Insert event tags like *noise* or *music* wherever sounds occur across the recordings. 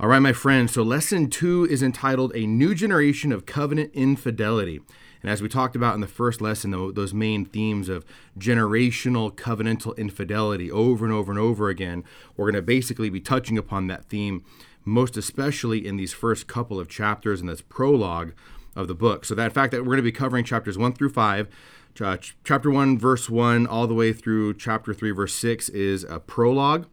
All right, my friends. So, lesson two is entitled A New Generation of Covenant Infidelity. And as we talked about in the first lesson, those main themes of generational covenantal infidelity over and over and over again, we're going to basically be touching upon that theme, most especially in these first couple of chapters in this prologue of the book. So, that fact that we're going to be covering chapters one through five. Chapter 1, verse 1, all the way through chapter 3, verse 6 is a prologue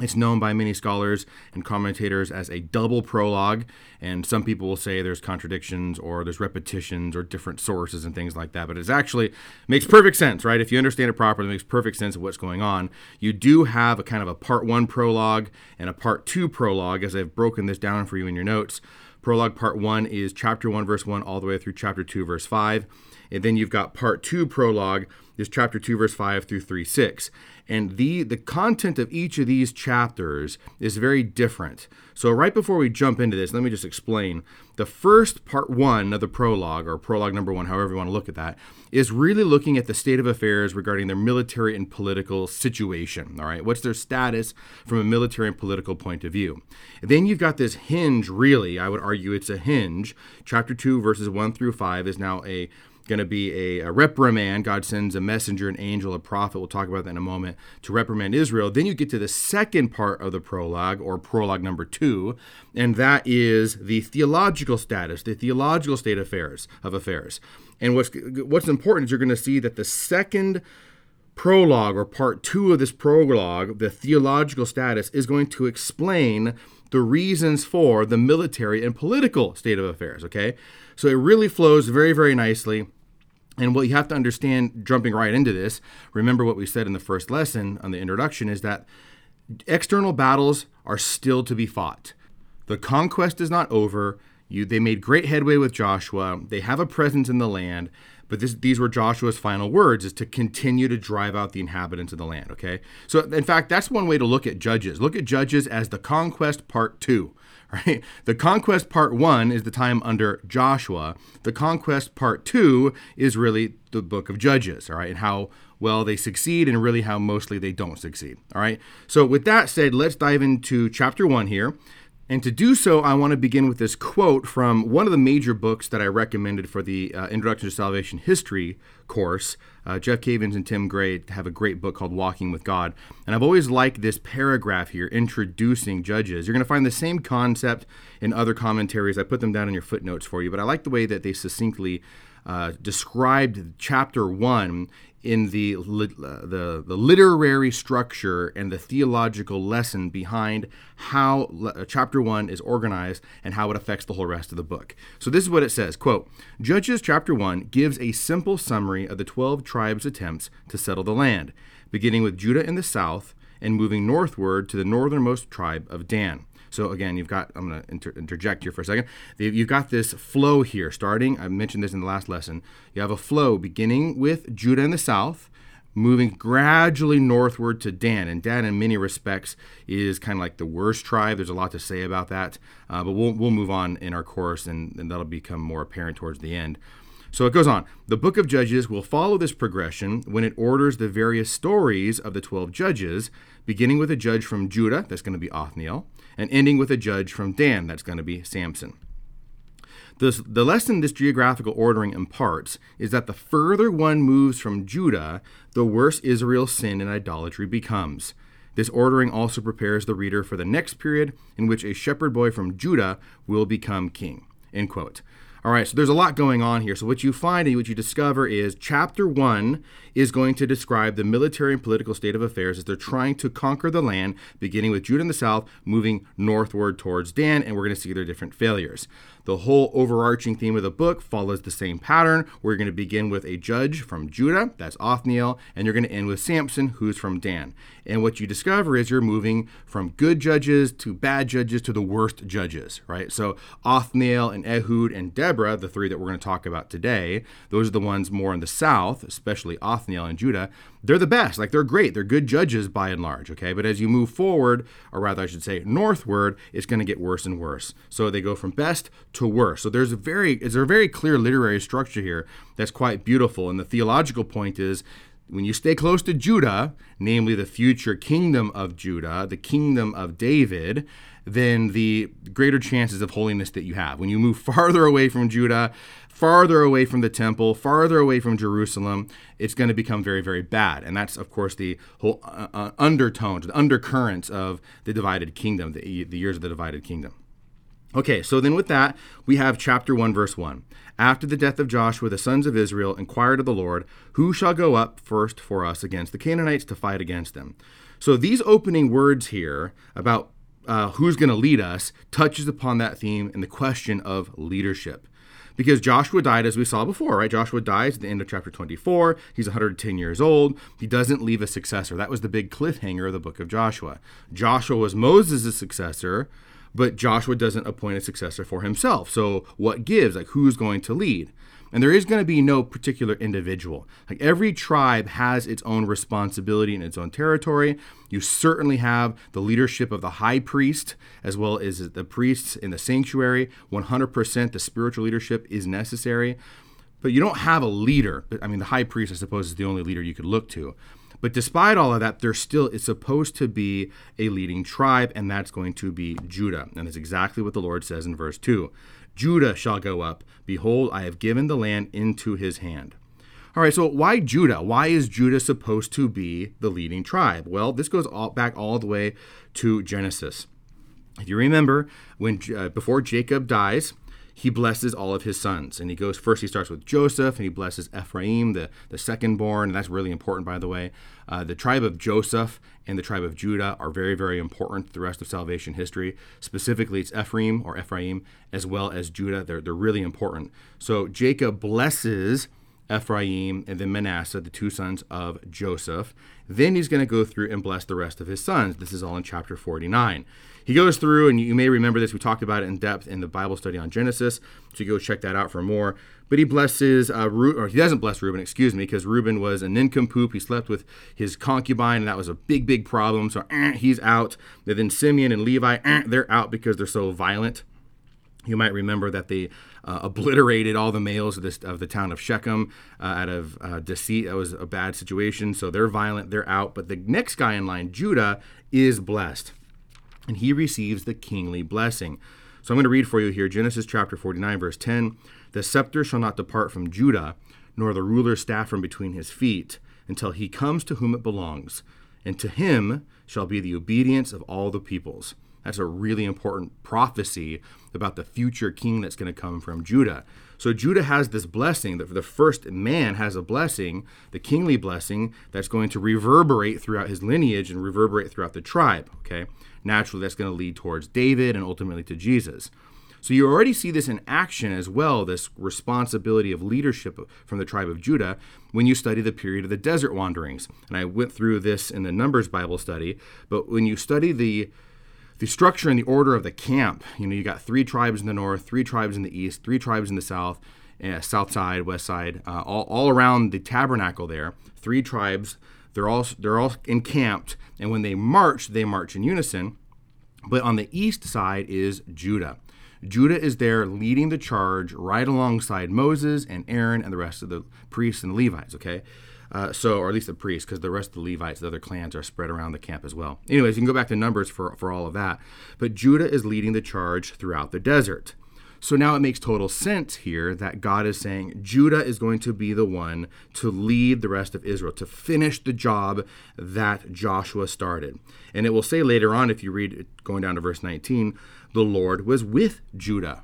it's known by many scholars and commentators as a double prologue, and some people will say there's contradictions or there's repetitions or different sources and things like that. But it actually makes perfect sense, right? If you understand it properly, it makes perfect sense of what's going on. You do have a kind of a part one prologue and a part two prologue, as I've broken this down for you in your notes. Prologue part one is chapter one, verse one, all the way through chapter two, verse five. And then you've got part two prologue is chapter 2 verse 5 through 3 6 and the the content of each of these chapters is very different so right before we jump into this let me just explain. The first part one of the prologue or prologue number one however you want to look at that is really looking at the state of affairs regarding their military and political situation all right? What's their status from a military and political point of view? And then you've got this hinge really i would argue it's a hinge. Chapter 2 verses 1 through 5 is now a going to be a, a, reprimand. God sends a messenger, an angel, a prophet. We'll talk about that in a moment to reprimand Israel. Then you get to the second part of the prologue, or prologue number two, and that is the theological status, the theological state of affairs of affairs. And what's what's important is you're going to see that the second prologue or part two of this prologue, the theological status, is going to explain the reasons for the military and political state of affairs. Okay, so it really flows very, very nicely. And what you have to understand, jumping right into this, remember what we said in the first lesson on the introduction, is that external battles are still to be fought. The conquest is not over. You, they made great headway with Joshua. They have a presence in the land, but this, these were Joshua's final words: is to continue to drive out the inhabitants of the land. Okay, so in fact, that's one way to look at Judges. Look at Judges as the conquest part two. *laughs* right? The conquest part one is the time under Joshua. The conquest part two is really the book of Judges, all right, and how well they succeed and really how mostly they don't succeed, all right? So, with that said, let's dive into chapter one here. And to do so, I want to begin with this quote from one of the major books that I recommended for the uh, Introduction to Salvation History course. Uh, Jeff Cavins and Tim Gray have a great book called Walking with God. And I've always liked this paragraph here introducing judges. You're going to find the same concept in other commentaries. I put them down in your footnotes for you, but I like the way that they succinctly uh, described chapter one in the, uh, the, the literary structure and the theological lesson behind how uh, chapter 1 is organized and how it affects the whole rest of the book. So this is what it says, quote, Judges chapter 1 gives a simple summary of the 12 tribes' attempts to settle the land, beginning with Judah in the south and moving northward to the northernmost tribe of Dan. So again, you've got, I'm going to inter- interject here for a second. You've got this flow here starting. I mentioned this in the last lesson. You have a flow beginning with Judah in the south, moving gradually northward to Dan. And Dan, in many respects, is kind of like the worst tribe. There's a lot to say about that, uh, but we'll, we'll move on in our course, and, and that'll become more apparent towards the end. So it goes on. The book of Judges will follow this progression when it orders the various stories of the 12 judges, beginning with a judge from Judah, that's going to be Othniel, and ending with a judge from Dan, that's going to be Samson. The, the lesson this geographical ordering imparts is that the further one moves from Judah, the worse Israel's sin and idolatry becomes. This ordering also prepares the reader for the next period in which a shepherd boy from Judah will become king. End quote. All right, so there's a lot going on here. So, what you find and what you discover is chapter one is going to describe the military and political state of affairs as they're trying to conquer the land, beginning with Judah in the south, moving northward towards Dan, and we're going to see their different failures. The whole overarching theme of the book follows the same pattern. We're going to begin with a judge from Judah, that's Othniel, and you're going to end with Samson, who's from Dan. And what you discover is you're moving from good judges to bad judges to the worst judges, right? So Othniel and Ehud and Deborah, the three that we're going to talk about today, those are the ones more in the south, especially Othniel and Judah they're the best. Like they're great. They're good judges by and large. Okay, but as you move forward, or rather, I should say, northward, it's going to get worse and worse. So they go from best to worse. So there's a very, is a very clear literary structure here that's quite beautiful. And the theological point is when you stay close to Judah, namely the future kingdom of Judah, the kingdom of David, then the greater chances of holiness that you have. When you move *laughs* farther away from Judah, farther away from the temple, farther away from Jerusalem, it's going to become very, very bad. And that's, of course, the whole uh, uh, undertones, the undercurrents of the divided kingdom, the, the years of the divided kingdom. Okay, so then with that, we have chapter 1, verse 1. After the death of Joshua, the sons of Israel inquired of the Lord, Who shall go up first for us against the Canaanites to fight against them? So these opening words here about uh, who's going to lead us touches upon that theme and the question of leadership. Because Joshua died, as we saw before, right? Joshua dies at the end of chapter 24. He's 110 years old. He doesn't leave a successor. That was the big cliffhanger of the book of Joshua. Joshua was Moses' successor, but Joshua doesn't appoint a successor for himself. So what gives? Like who's going to lead? And there is going to be no particular individual. Like every tribe has its own responsibility in its own territory. You certainly have the leadership of the high priest as well as the priests in the sanctuary. 100% the spiritual leadership is necessary. But you don't have a leader. I mean, the high priest, I suppose, is the only leader you could look to. But despite all of that, there still is supposed to be a leading tribe, and that's going to be Judah. And that's exactly what the Lord says in verse 2 Judah shall go up. Behold, I have given the land into his hand. All right, so why Judah? Why is Judah supposed to be the leading tribe? Well, this goes all, back all the way to Genesis. If you remember, when uh, before Jacob dies, he blesses all of his sons. And he goes first, he starts with Joseph, and he blesses Ephraim, the, the second born. That's really important, by the way. Uh, the tribe of Joseph and the tribe of Judah are very, very important to the rest of salvation history. Specifically, it's Ephraim or Ephraim as well as Judah. They're, they're really important. So Jacob blesses Ephraim and then Manasseh, the two sons of Joseph. Then he's going to go through and bless the rest of his sons. This is all in chapter 49. He goes through, and you may remember this, we talked about it in depth in the Bible study on Genesis, so go check that out for more. But he blesses, uh, or he doesn't bless Reuben, excuse me, because Reuben was a nincompoop. He slept with his concubine, and that was a big, big problem. So eh, he's out. And then Simeon and Levi, eh, they're out because they're so violent. You might remember that they uh, obliterated all the males of, this, of the town of Shechem uh, out of uh, deceit. That was a bad situation. So they're violent, they're out. But the next guy in line, Judah, is blessed and he receives the kingly blessing. So I'm going to read for you here Genesis chapter 49, verse 10. The scepter shall not depart from Judah, nor the ruler's staff from between his feet, until he comes to whom it belongs, and to him shall be the obedience of all the peoples. That's a really important prophecy about the future king that's going to come from Judah. So Judah has this blessing that the first man has a blessing, the kingly blessing that's going to reverberate throughout his lineage and reverberate throughout the tribe, okay? naturally that's going to lead towards David and ultimately to Jesus. So you already see this in action as well, this responsibility of leadership from the tribe of Judah when you study the period of the desert wanderings. And I went through this in the Numbers Bible study, but when you study the the structure and the order of the camp, you know, you got three tribes in the north, three tribes in the east, three tribes in the south, uh, south side, west side, uh, all, all around the tabernacle there, three tribes they're all they're all encamped, and when they march, they march in unison. But on the east side is Judah. Judah is there leading the charge right alongside Moses and Aaron and the rest of the priests and Levites. Okay, uh, so or at least the priests, because the rest of the Levites, the other clans, are spread around the camp as well. Anyways, you can go back to Numbers for for all of that. But Judah is leading the charge throughout the desert. So now it makes total sense here that God is saying Judah is going to be the one to lead the rest of Israel, to finish the job that Joshua started. And it will say later on, if you read going down to verse 19, the Lord was with Judah.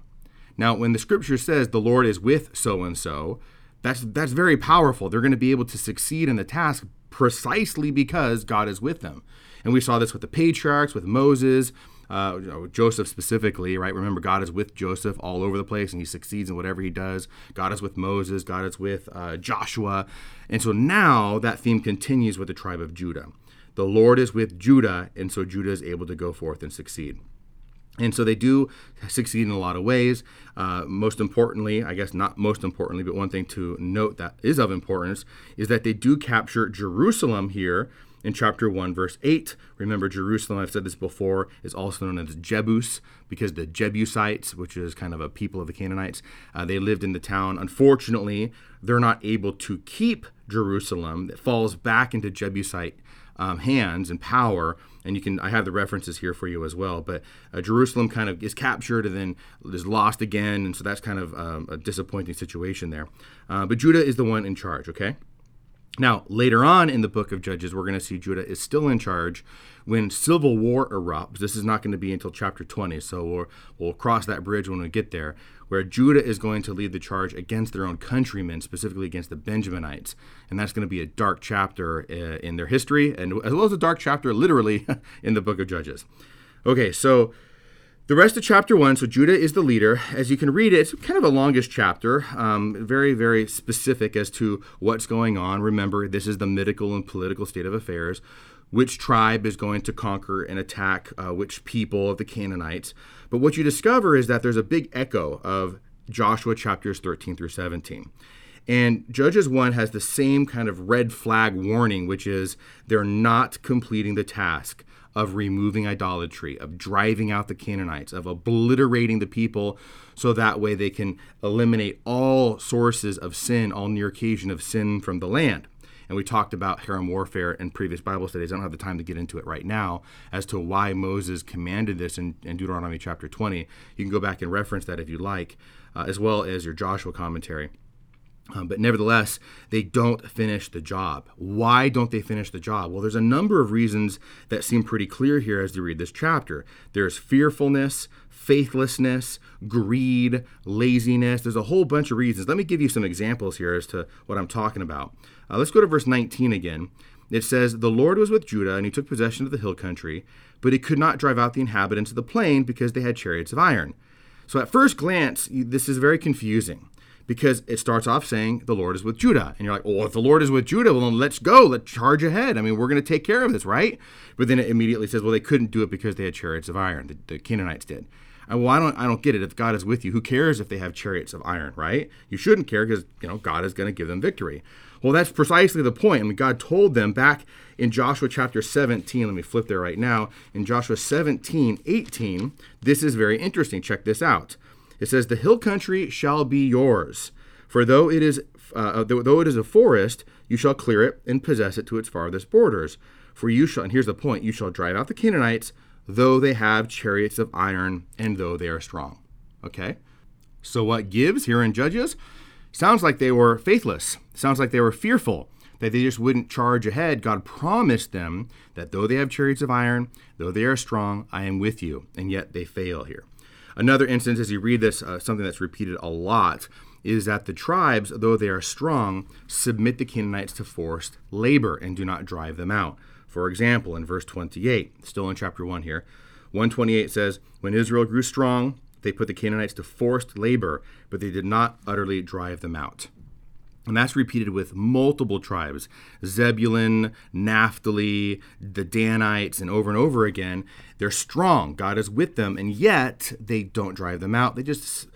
Now, when the scripture says the Lord is with so and so, that's that's very powerful. They're going to be able to succeed in the task precisely because God is with them. And we saw this with the patriarchs, with Moses, uh, Joseph specifically, right? Remember, God is with Joseph all over the place, and he succeeds in whatever he does. God is with Moses. God is with uh, Joshua, and so now that theme continues with the tribe of Judah. The Lord is with Judah, and so Judah is able to go forth and succeed. And so they do succeed in a lot of ways. Uh, most importantly, I guess not most importantly, but one thing to note that is of importance is that they do capture Jerusalem here in chapter 1, verse 8. Remember, Jerusalem, I've said this before, is also known as Jebus because the Jebusites, which is kind of a people of the Canaanites, uh, they lived in the town. Unfortunately, they're not able to keep Jerusalem. It falls back into Jebusite um, hands and power. And you can, I have the references here for you as well. But uh, Jerusalem kind of is captured and then is lost again. And so that's kind of um, a disappointing situation there. Uh, but Judah is the one in charge, okay? Now, later on in the book of Judges, we're going to see Judah is still in charge when civil war erupts. This is not going to be until chapter 20, so we'll, we'll cross that bridge when we get there, where Judah is going to lead the charge against their own countrymen, specifically against the Benjaminites. And that's going to be a dark chapter uh, in their history, and as well as a dark chapter literally *laughs* in the book of Judges. Okay, so the rest of chapter one, so Judah is the leader. As you can read it, it's kind of a longish chapter, um, very, very specific as to what's going on. Remember, this is the medical and political state of affairs. Which tribe is going to conquer and attack uh, which people of the Canaanites? But what you discover is that there's a big echo of Joshua chapters 13 through 17. And Judges 1 has the same kind of red flag warning, which is they're not completing the task of removing idolatry, of driving out the Canaanites, of obliterating the people so that way they can eliminate all sources of sin, all near occasion of sin from the land. And we talked about herem warfare in previous Bible studies. I don't have the time to get into it right now as to why Moses commanded this in, in Deuteronomy chapter 20. You can go back and reference that if you like, uh, as well as your Joshua commentary. Um, but nevertheless, they don't finish the job. Why don't they finish the job? Well, there's a number of reasons that seem pretty clear here as you read this chapter. There's fearfulness, faithlessness, greed, laziness. There's a whole bunch of reasons. Let me give you some examples here as to what I'm talking about. Uh, let's go to verse 19 again. It says, The Lord was with Judah, and he took possession of the hill country, but he could not drive out the inhabitants of the plain because they had chariots of iron. So at first glance, this is very confusing because it starts off saying the Lord is with Judah. And you're like, well, if the Lord is with Judah, well, then let's go. Let's charge ahead. I mean, we're going to take care of this, right? But then it immediately says, well, they couldn't do it because they had chariots of iron. The, the Canaanites did. Well, I don't, I don't get it. If God is with you, who cares if they have chariots of iron, right? You shouldn't care because, you know, God is going to give them victory. Well, that's precisely the point. I mean, God told them back in Joshua chapter 17. Let me flip there right now. In Joshua 17, 18, this is very interesting. Check this out. It says, The hill country shall be yours. For though it is uh, though it is a forest, you shall clear it and possess it to its farthest borders. For you shall, and here's the point, you shall drive out the Canaanites, though they have chariots of iron and though they are strong. Okay? So what gives here in Judges? Sounds like they were faithless. Sounds like they were fearful that they just wouldn't charge ahead. God promised them that though they have chariots of iron, though they are strong, I am with you. And yet they fail here. Another instance, as you read this, uh, something that's repeated a lot, is that the tribes, though they are strong, submit the Canaanites to forced labor and do not drive them out. For example, in verse 28, still in chapter 1 here, 128 says, When Israel grew strong, they put the Canaanites to forced labor, but they did not utterly drive them out. And that's repeated with multiple tribes Zebulun, Naphtali, the Danites, and over and over again. They're strong. God is with them, and yet they don't drive them out. They just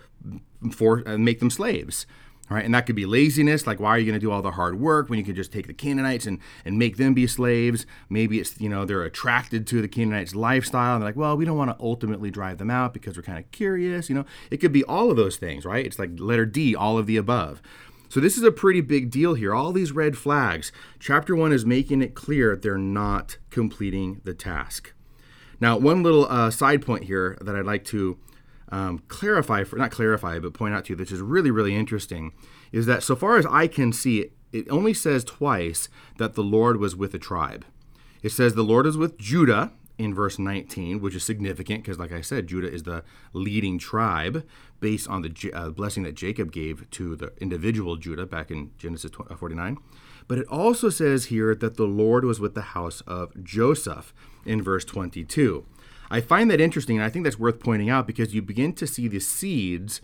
for, uh, make them slaves. Right? And that could be laziness, like why are you going to do all the hard work when you can just take the Canaanites and, and make them be slaves? Maybe it's, you know, they're attracted to the Canaanites' lifestyle and they're like, well, we don't want to ultimately drive them out because we're kind of curious, you know. It could be all of those things, right? It's like letter D, all of the above. So this is a pretty big deal here. All these red flags. Chapter 1 is making it clear they're not completing the task. Now, one little uh, side point here that I'd like to um, clarify, for not clarify, but point out to you, this is really, really interesting, is that so far as I can see, it, only says twice that the Lord was with a tribe. It says the Lord is with Judah in verse 19, which is significant because, like I said, Judah is the leading tribe based on the uh, blessing that Jacob gave to the individual Judah back in Genesis uh, 49. But it also says here that the Lord was with the house of Joseph in verse 22. I find that interesting, and I think that's worth pointing out because you begin to see the seeds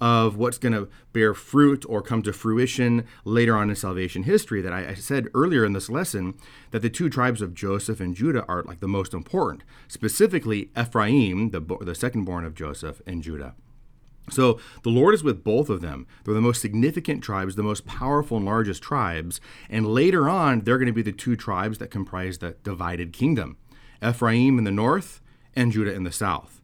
of what's going to bear fruit or come to fruition later on in salvation history. That I, I, said earlier in this lesson that the two tribes of Joseph and Judah are like the most important, specifically Ephraim, the, the second born of Joseph and Judah. So the Lord is with both of them. They're the most significant tribes, the most powerful and largest tribes. And later on, they're going to be the two tribes that comprise the divided kingdom Ephraim in the north and Judah in the south.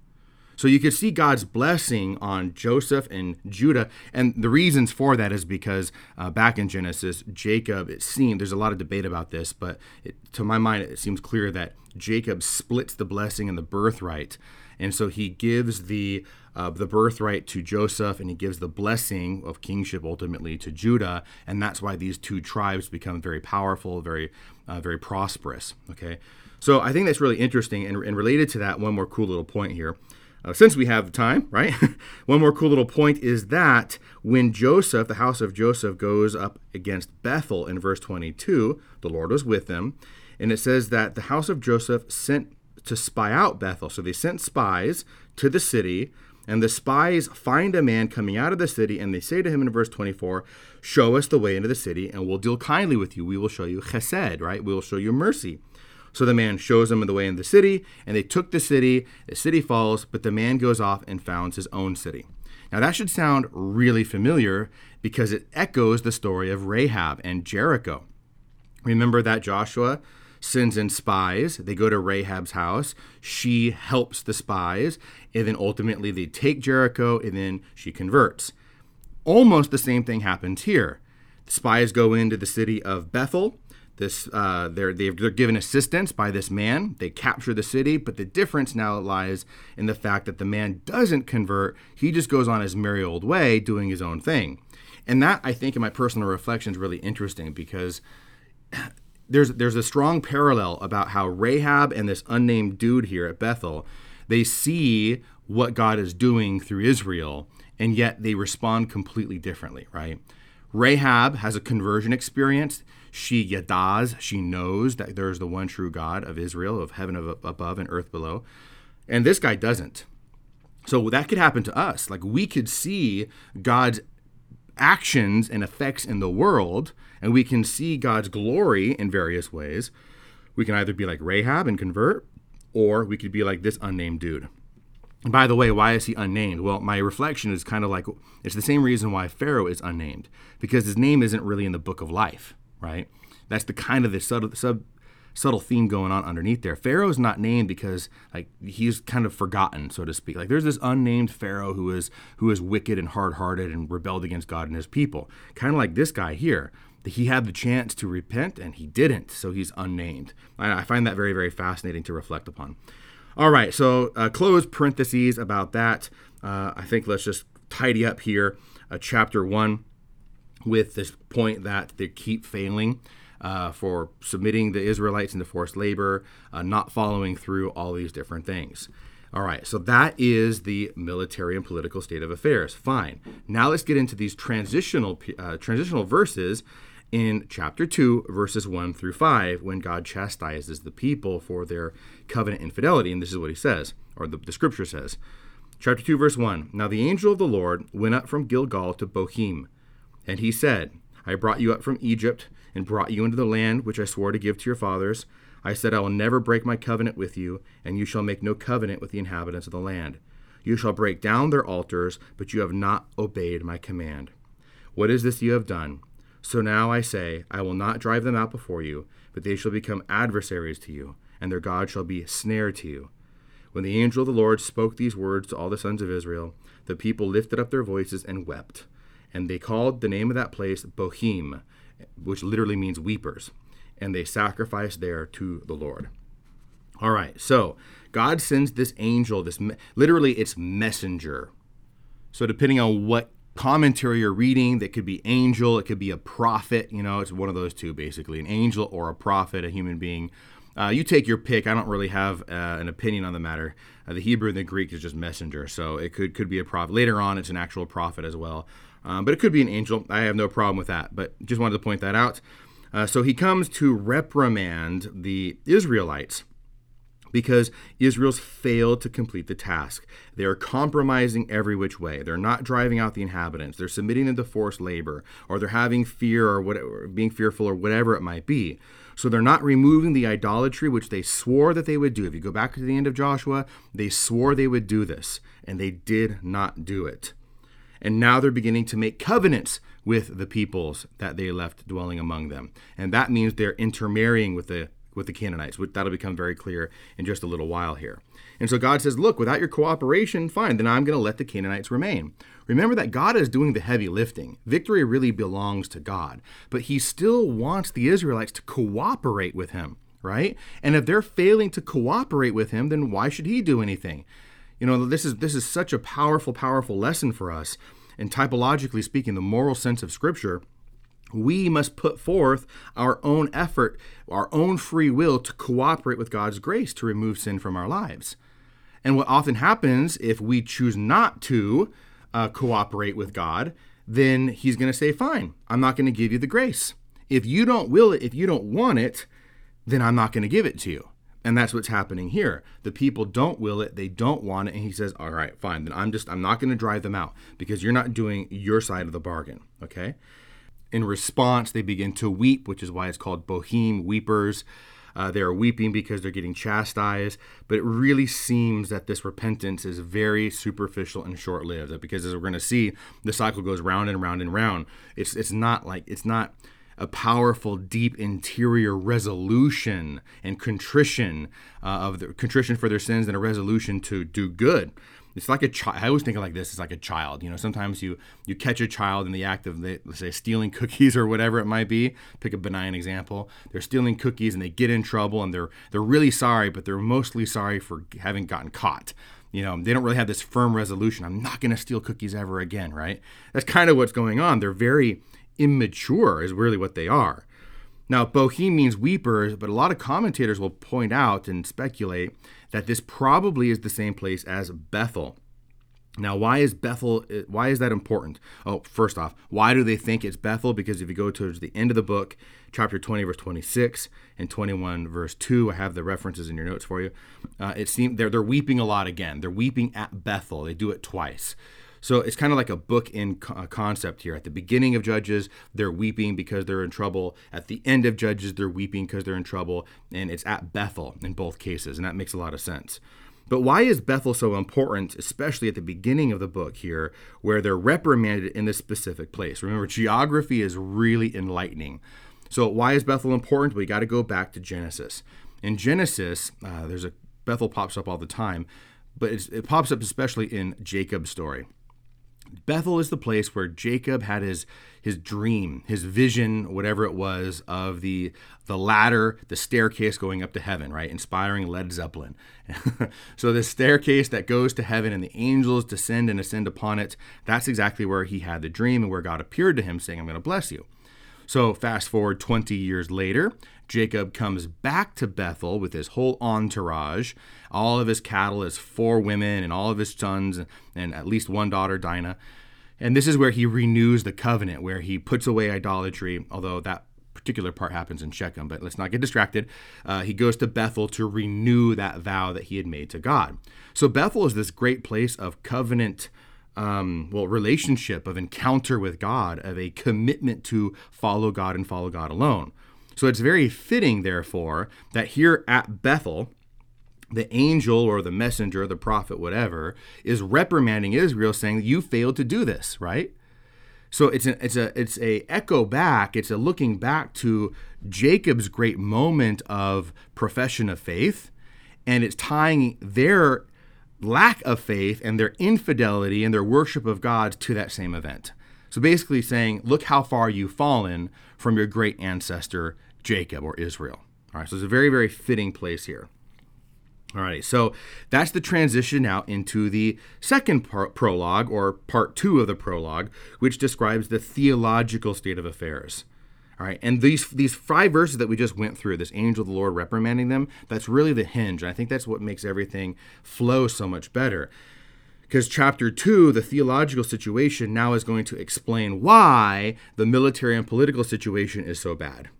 So you could see God's blessing on Joseph and Judah. And the reasons for that is because uh, back in Genesis, Jacob, it seemed, there's a lot of debate about this, but it, to my mind, it seems clear that Jacob splits the blessing and the birthright. And so he gives the uh, the birthright to Joseph, and he gives the blessing of kingship ultimately to Judah, and that's why these two tribes become very powerful, very, uh, very prosperous. Okay, so I think that's really interesting, and, and related to that, one more cool little point here. Uh, since we have time, right? *laughs* One more cool little point is that when Joseph, the house of Joseph, goes up against Bethel in verse 22, the Lord was with them. And it says that the house of Joseph sent to spy out Bethel. So they sent spies to the city, and the spies find a man coming out of the city, and they say to him in verse 24, Show us the way into the city, and we'll deal kindly with you. We will show you chesed, right? We will show you mercy. So the man shows them the way in the city, and they took the city. The city falls, but the man goes off and founds his own city. Now that should sound really familiar because it echoes the story of Rahab and Jericho. Remember that Joshua sends in spies. They go to Rahab's house. She helps the spies, and then ultimately they take Jericho, and then she converts. Almost the same thing happens here. The spies go into the city of Bethel. This uh, they're they're given assistance by this man. They capture the city, but the difference now lies in the fact that the man doesn't convert. He just goes on his merry old way, doing his own thing, and that I think, in my personal reflection, is really interesting because there's there's a strong parallel about how Rahab and this unnamed dude here at Bethel they see what God is doing through Israel, and yet they respond completely differently, right? Rahab has a conversion experience. She yadaz, she knows that there is the one true God of Israel, of heaven above and earth below. And this guy doesn't. So that could happen to us. Like we could see God's actions and effects in the world, and we can see God's glory in various ways. We can either be like Rahab and convert, or we could be like this unnamed dude. And by the way, why is he unnamed? Well, my reflection is kind of like it's the same reason why Pharaoh is unnamed, because his name isn't really in the book of life right? That's the kind of the subtle, sub, subtle theme going on underneath there. Pharaoh's not named because like he's kind of forgotten, so to speak. Like there's this unnamed Pharaoh who is who is wicked and hard-hearted and rebelled against God and his people. Kind of like this guy here. He had the chance to repent and he didn't, so he's unnamed. I find that very, very fascinating to reflect upon. All right, so uh, close parentheses about that. Uh, I think let's just tidy up here. Uh, chapter one with this point that they keep failing uh, for submitting the Israelites into forced labor, uh, not following through all these different things. All right, so that is the military and political state of affairs. Fine. Now let's get into these transitional uh, transitional verses in chapter 2, verses 1 through 5, when God chastises the people for their covenant infidelity. And this is what he says, or the, the scripture says. Chapter 2, verse 1 Now the angel of the Lord went up from Gilgal to Bochim and he said, I brought you up from Egypt and brought you into the land which I swore to give to your fathers. I said, I will never break my covenant with you, and you shall make no covenant with the inhabitants of the land. You shall break down their altars, but you have not obeyed my command. What is this you have done? So now I say, I will not drive them out before you, but they shall become adversaries to you, and their God shall be a snare to you. When the angel of the Lord spoke these words to all the sons of Israel, the people lifted up their voices and wept and they called the name of that place Bochim, which literally means weepers, and they sacrificed there to the Lord. All right, so God sends this angel, this literally it's messenger. So depending on what commentary you're reading, that could be angel, it could be a prophet. You know, it's one of those two basically, an angel or a prophet, a human being. Uh, you take your pick. I don't really have uh, an opinion on the matter. Uh, the Hebrew and the Greek is just messenger, so it could could be a prophet. Later on, it's an actual prophet as well. Um, but it could be an angel. I have no problem with that. But just wanted to point that out. Uh, so he comes to reprimand the Israelites because Israel's failed to complete the task. They are compromising every which way. They're not driving out the inhabitants. They're submitting them to forced labor, or they're having fear, or whatever, being fearful, or whatever it might be. So they're not removing the idolatry which they swore that they would do. If you go back to the end of Joshua, they swore they would do this, and they did not do it. And now they're beginning to make covenants with the peoples that they left dwelling among them. And that means they're intermarrying with the with the Canaanites. Which that'll become very clear in just a little while here. And so God says, Look, without your cooperation, fine, then I'm going to let the Canaanites remain. Remember that God is doing the heavy lifting. Victory really belongs to God, but He still wants the Israelites to cooperate with Him, right? And if they're failing to cooperate with Him, then why should He do anything? You know, this is this is such a powerful, powerful lesson for us. And typologically speaking, the moral sense of Scripture we must put forth our own effort, our own free will to cooperate with God's grace to remove sin from our lives. And what often happens if we choose not to uh, cooperate with God, then He's going to say, Fine, I'm not going to give you the grace. If you don't will it, if you don't want it, then I'm not going to give it to you. And that's what's happening here. The people don't will it, they don't want it, and he says, "All right, fine. Then I'm just I'm not going to drive them out because you're not doing your side of the bargain." Okay? In response, they begin to weep, which is why it's called Bochim, weepers. Uh, they are weeping because they're getting chastised, but it really seems that this repentance is very superficial and short-lived. Because as we're going to see, the cycle goes round and round and round. It's it's not like it's not a powerful, deep interior resolution and contrition uh, of the contrition for their sins and a resolution to do good. It's like a child. I always think of like this. It's like a child. You know, sometimes you you catch a child in the act of let's say stealing cookies or whatever it might be. Pick a benign example. They're stealing cookies and they get in trouble and they're they're really sorry, but they're mostly sorry for having gotten caught. You know, they don't really have this firm resolution. I'm not going to steal cookies ever again, right? That's kind of what's going on. They're very immature, is really what they are. Now, Bochim means weepers, but a lot of commentators will point out and speculate that this probably is the same place as Bethel. Now, why is Bethel? Why is that important? Oh, first off, why do they think it's Bethel? Because if you go towards the end of the book, chapter 20, verse 26, and 21, verse 2, I have the references in your notes for you. Uh, it seems they're they're weeping a lot again. They're weeping at Bethel. They do it twice. So it's kind of like a book in uh, concept here. At the beginning of Judges, they're weeping because they're in trouble. At the end of Judges, they're weeping because they're in trouble. And it's at Bethel in both cases. And that makes a lot of sense. But why is Bethel so important, especially at the beginning of the book here, where they're reprimanded in this specific place? Remember, geography is really enlightening. So, why is Bethel important? We got to go back to Genesis. In Genesis, uh, there's a Bethel pops up all the time, but it pops up especially in Jacob's story. Bethel is the place where Jacob had his his dream, his vision, whatever it was, of the the ladder, the staircase going up to heaven, right? Inspiring Led Zeppelin. *laughs* so the staircase that goes to heaven and the angels descend and ascend upon it, that's exactly where he had the dream and where God appeared to him saying, I'm going to bless you. So fast forward 20 years later, Jacob comes back to Bethel with his whole entourage, all of his cattle, his four women, and all of his sons, and at least one daughter, Dinah. And this is where he renews the covenant, where he puts away idolatry, although that particular part happens in Shechem, but let's not get distracted. Uh, he goes to Bethel to renew that vow that he had made to God. So Bethel is this great place of covenant um, well, relationship of encounter with God, of a commitment to follow God and follow God alone. So it's very fitting, therefore, that here at Bethel, the angel or the messenger, the prophet, whatever, is reprimanding Israel, saying, "You failed to do this," right? So it's a it's a it's a echo back. It's a looking back to Jacob's great moment of profession of faith, and it's tying their lack of faith and their infidelity and their worship of God to that same event. So basically saying, look how far you've fallen from your great ancestor Jacob or Israel. All right, so it's a very, very fitting place here. All right, so that's the transition now into the second part, prologue or part two of the prologue, which describes the theological state of affairs. All right, and these these five verses that we just went through, this angel of the Lord reprimanding them, that's really the hinge. And I think that's what makes everything flow so much better. Because chapter two, the theological situation, now is going to explain why the military and political situation is so bad.